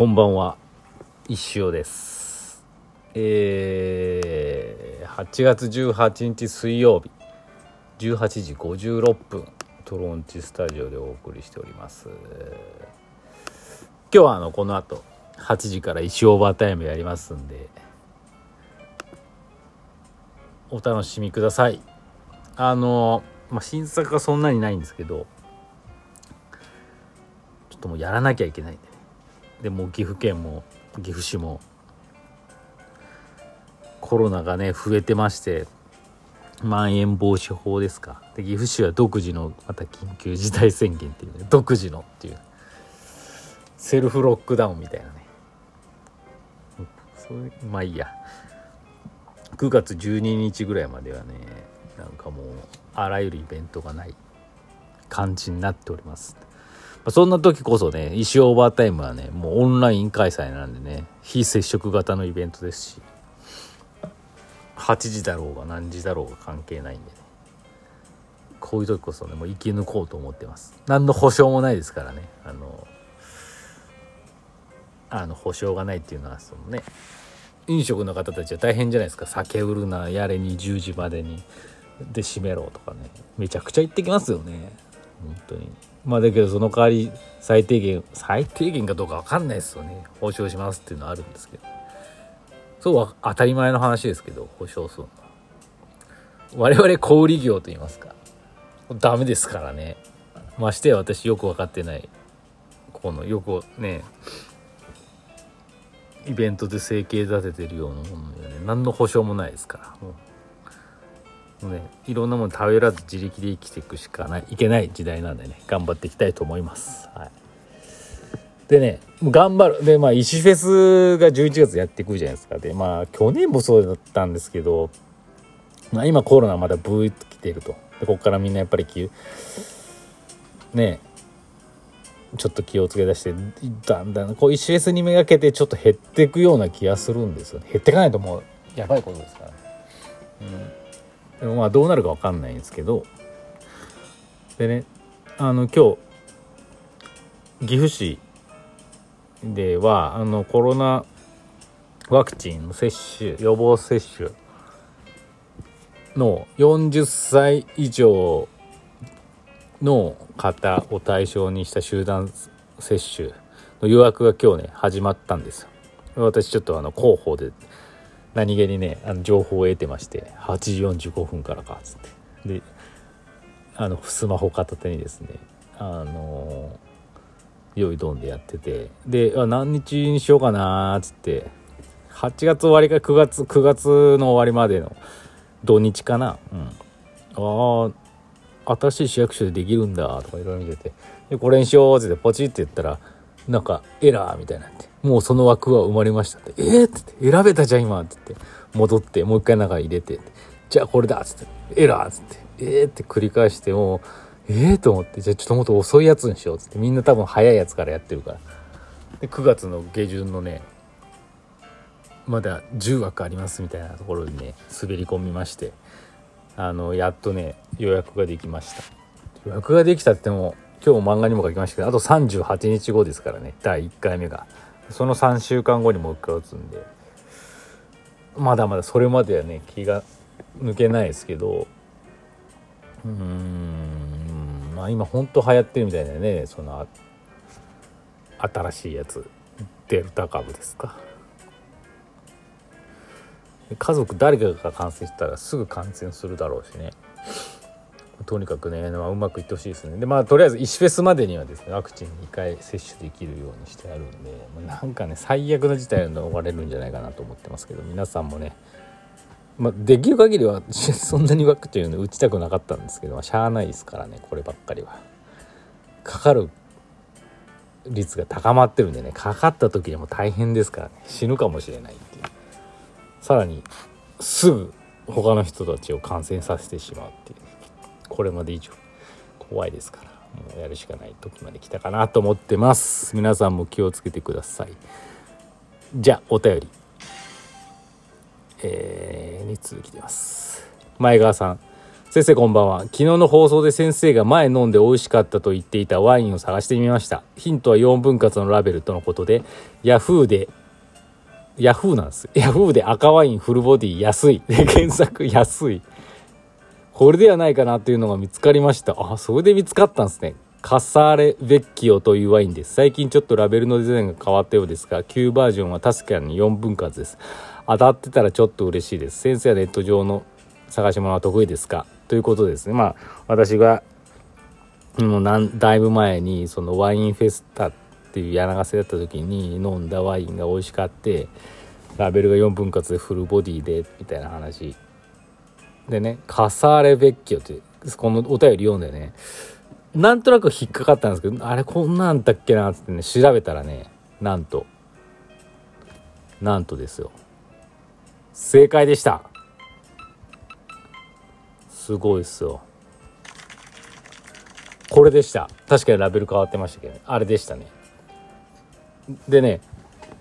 こんばんは。石尾です。えー、8月18日水曜日。18時56分。トロンチスタジオでお送りしております。今日はあのこの後8時から石オーバータイムやりますんでお楽しみください。あの、まあ、新作はそんなにないんですけどちょっともうやらなきゃいけないんで。でも岐阜県も岐阜市もコロナがね増えてましてまん延防止法ですか。で岐阜市は独自のまた緊急事態宣言っていうね独自のっていうセルフロックダウンみたいなね。そういうまあいいや。9月12日ぐらいまではねなんかもうあらゆるイベントがない感じになっております。そんな時こそね石オーバータイムはねもうオンライン開催なんでね非接触型のイベントですし。8時だろうが何時だろうが関係ないんでね。こういう時こそねもう生き抜こうと思ってます。何の保証もないですからね。あのあの保証がないっていうのはそのね飲食の方たちは大変じゃないですか。酒売るなやれに10時までに。で閉めろとかねめちゃくちゃ行ってきますよね。本当に。まあだけどその代わり最低限最低限かどうか分かんないですよね。保証しますっていうのはあるんですけど。そうは当たり前の話ですけど保証するのは。我々小売業と言いますか。ダメですからね。ましてや私よく分かってない。このよくねイベントで生計立ててるようなものにはね。何の保証もないですから。もうもうねいろんなもの頼らず自力で生きていくしかないいけない時代なんでね頑張っていきたいと思います。はい。でね頑張る。でまあ石フェスが11月やってくるじゃないですか。でまあ去年もそうだったんですけどまあ今コロナまだブーッと来てると。でここからみんなやっぱりねちょっと気をつけ出してだんだんこう石フェスにめがけてちょっと減っていくような気がするんですよ、ね、減っていかないともうやばいことですからね、うん、でもまあどうなるか分かんないんですけどでねあの今日岐阜市ではあのコロナワクチンの接種予防接種の40歳以上の方を対象にした集団接種の予約が今日ね始まったんですよ。私ちょっとあの広報で何気にねあの情報を得てまして8時45分からかっつって。であのスマホ片手にですねあの用意どんでやっててで何日にしようかなっつって。8月終わりか9月9月の終わりまでの土日かなうん。ああ新しい市役所でできるんだとかいろいろ見てて。でこれにしようってポチって言ったらなんかエラーみたいになって。もうその枠は生まれましたって。えー、って言って。選べたじゃん今。って言って。戻ってもう一回中入れて。じゃあこれだ。っつって。エラー。っつって。えー？って繰り返してもうええー、と思って。じゃあちょっともっと遅いやつにしよう。っつって。みんな多分早いやつからやってるから。で9月の下旬のねまだ10枠ありますみたいなところにね滑り込みまして。あのやっとね予約ができました。予約ができたっても今日も漫画にも書きましたけどあと38日後ですからね。第1回目が。その3週間後にもう一回打つんで。まだまだそれまではね気が抜けないですけど。うーん。まあ今ほんと流行ってるみたいだよね。その新しいやつ。デルタ株ですか。家族誰かが感染したらすぐ感染するだろうしね。とにかくね、まあ、うまくいってほしいですね。でまあとりあえず石フェスまでにはですねワクチン2回接種できるようにしてあるんで、まあ、なんかね最悪の事態を逃れるんじゃないかなと思ってますけど皆さんもねまあ、できる限りは そんなにワクチン打ちたくなかったんですけど、まあ、しゃあないですからねこればっかりは。かかる率が高まってるんでねかかった時にも大変ですからね死ぬかもしれないっていう。さらにすぐ他の人たちを感染させてしまうっていう。これまで以上怖いですからもうやるしかない時まで来たかなと思ってます皆さんも気をつけてくださいじゃあお便りえー、に続きます前川さん先生こんばんは。昨日の放送で先生が前飲んで美味しかったと言っていたワインを探してみました。ヒントは4分割のラベルとのことで、ヤフーで、ヤフーなんです。ヤフーで赤ワインフルボディ安い。で、検索安い。これではないかなっていうのが見つかりました。あ、それで見つかったんですね。カサーレ・ベッキオというワインです。最近ちょっとラベルのデザインが変わったようですが、旧バージョンは確かに4分割です。当たってたらちょっと嬉しいです。先生はネット上の探し物は得意ですか？ということですね。まあ、私が、もうだいぶ前に、そのワインフェスタっていう柳瀬だった時に飲んだワインが美味しかって、ラベルが4分割でフルボディで、みたいな話。でね、カサーレベッキオって、このお便り読んでね、なんとなく引っかかったんですけど、あれこんなんだっけなってね、調べたらね、なんと、なんとですよ。正解でした。すごいっすよこれでした確かにラベル変わってましたけど、あれでしたねでね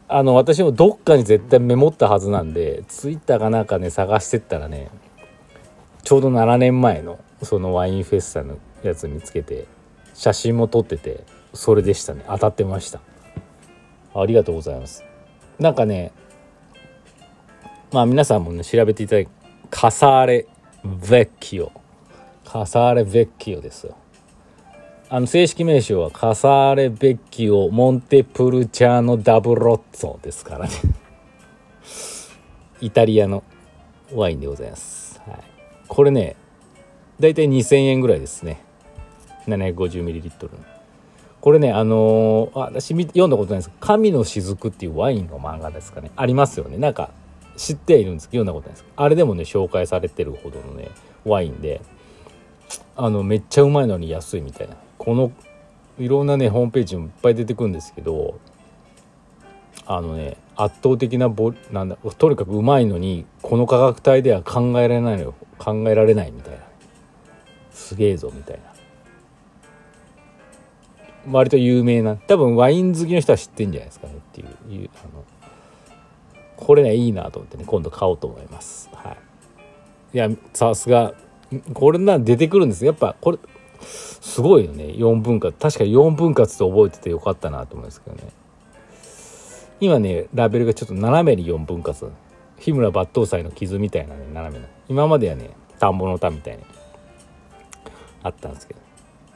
あの私もどっかに絶対メモったはずなんでツイッターかなんかね探してったらねちょうど7年前のそのワインフェスタのやつ見つけて写真も撮っててそれでしたね。当たってました。ありがとうございます。なんかねまあ皆さんもね調べていただいてカサーレベッキオ。カサーレ・ベッキオですよ。あの正式名称はカサーレ・ベッキオ・モンテプルチャーノ・ダブロッツォですからね。イタリアのワインでございます、これねだいたい2000円ぐらいですね。750ml これねあのー、私読んだことないです。神の雫っていうワインの漫画ですかね。ありますよね。なんか知っているんですけど読んだことないです。あれでもね紹介されてるほどのねワインであのめっちゃうまいのに安いみたいな。このいろんなねホームページもいっぱい出てくるんですけどあのね圧倒的なボなんだとにかくうまいのにこの価格帯では考えられないのよ。考えられないみたいな。すげえぞみたいな。割と有名な。多分ワイン好きの人は知ってんじゃないですかねっていう。あのこれねいいなと思ってね今度買おうと思います。はい。いやさすがこれな出てくるんです。やっぱこれすごいよね。4分割。確か4分割と覚えててよかったなと思うんですけどね。今ねラベルがちょっと斜めに4分割。日村抜刀斎の傷みたいなね斜めの今まではね田んぼの田みたいにあったんですけど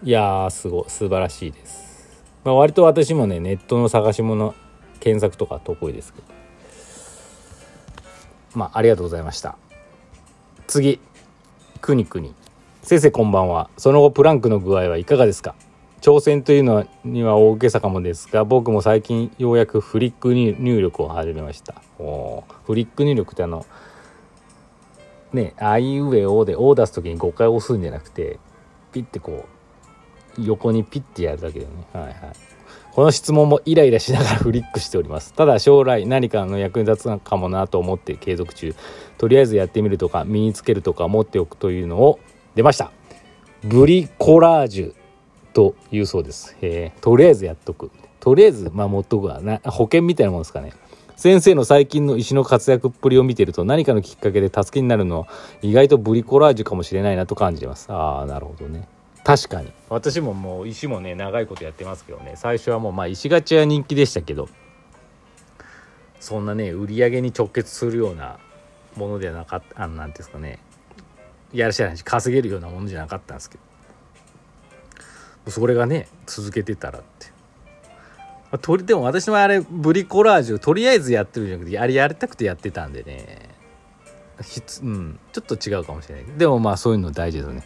いやーすごい素晴らしいです、まあ、割と私もねネットの探し物検索とか得意ですけどまあ、ありがとうございました。次、くにくに。先生こんばんは。その後プランクの具合はいかがですか？挑戦というのには大げさかもですが、僕も最近ようやくフリック入力を始めました。おフリック入力ってあの、ね、あいうえおで「お」を出す時に5回押すんじゃなくて、ピッてこう、横にピッてやるだけだよね。はいはい。この質問もイライラしながらフリックしております。ただ将来何かの役に立つかもなと思って継続中。とりあえずやってみるとか身につけるとか持っておくというのを出ました。ブリコラージュというそうです。えー、とりあえずやっとく。とりあえず、ま持っとくわな。保険みたいなもんですかね。先生の最近の石の活躍っぷりを見てると何かのきっかけで助けになるのは意外とブリコラージュかもしれないなと感じてます。ああ、なるほどね。確かに私ももう石もね長いことやってますけどね最初はもうまあ石ガチは人気でしたけどそんなね売り上げに直結するようなものではなかったあのなんですかねやらしい話稼げるようなものじゃなかったんですけどそれがね続けてたらって、まあ、とりでも私のあれブリコラージュとりあえずやってるじゃなくてあれやりたくてやってたんでね。うん、ちょっと違うかもしれない。でもまあそういうの大事ですよね。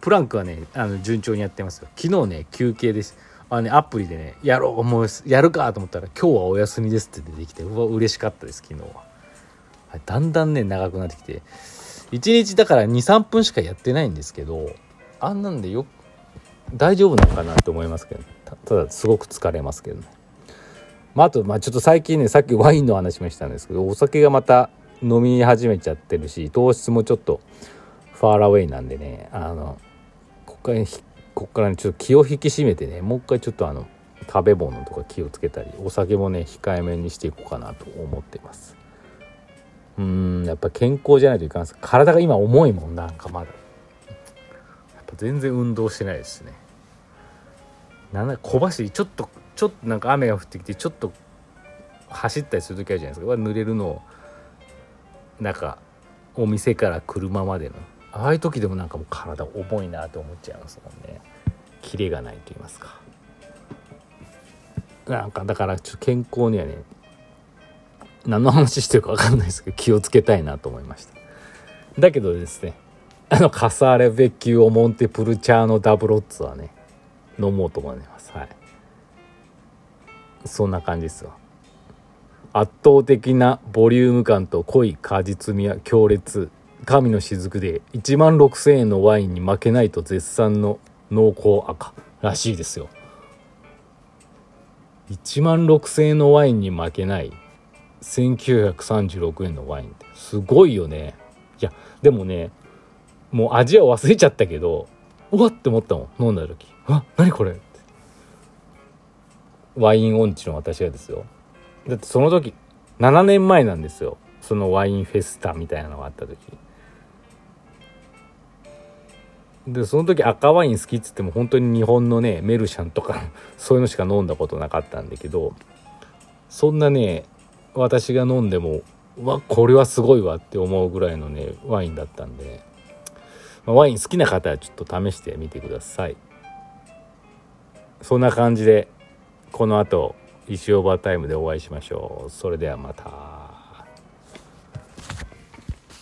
プランクはねあの順調にやってますよ。昨日ね休憩です。あねアプリでねやろうもうやるかと思ったら今日はお休みですって出てきてうわ嬉しかったです昨日は、い、だんだんね長くなってきて。1日だから23分しかやってないんですけどあんなんでよ大丈夫なのかなって思いますけどただすごく疲れますけどね。まあ、あと、まあ、ちょっと最近ねさっきワインの話もしたんですけどお酒がまた飲み始めちゃってるし糖質もちょっとファーラウェイなんでねあのここから、ね、ちょっと気を引き締めてねもう一回ちょっとあの食べ物とか気をつけたりお酒もね控えめにしていこうかなと思ってます。うんうんやっぱ健康じゃないといかんす。体が今重いもんなんかまだ。全然運動してないですね。なん小走りちょっとちょっとなんか雨が降ってきてちょっと走ったりする時あるじゃないですか。濡れるのをなんかお店から車までの。ああいう時でもなんかもう体重いなと思っちゃいますもんね。キレがないと言いますか。なんかだからちょっと健康にはね何の話してるか分かんないですけど気をつけたいなと思いました。だけどですねあのカサーレ・ベッキュー・オ・モンテ・プルチャーノ・ダブロッツはね飲もうと思います。はい。そんな感じですよ。圧倒的なボリューム感と濃い果実味は強烈神の雫で1万6000円のワインに負けないと絶賛の濃厚赤らしいですよ。1万6000円のワインに負けない1936円のワインってすごいよね。いやでもねもう味は忘れちゃったけどうわって思ったもん飲んだ時「あ何これ?」って。ワイン音痴の私がですよ。だってその時7年前なんですよ。そのワインフェスタみたいなのがあった時。でその時赤ワイン好きっつっても本当に日本のねメルシャンとか そういうのしか飲んだことなかったんだけどそんなね私が飲んでもわこれはすごいわって思うぐらいのねワインだったんで、まあ、ワイン好きな方はちょっと試してみてくださいそんな感じでこの後石オーバータイムでお会いしましょうそれではまた。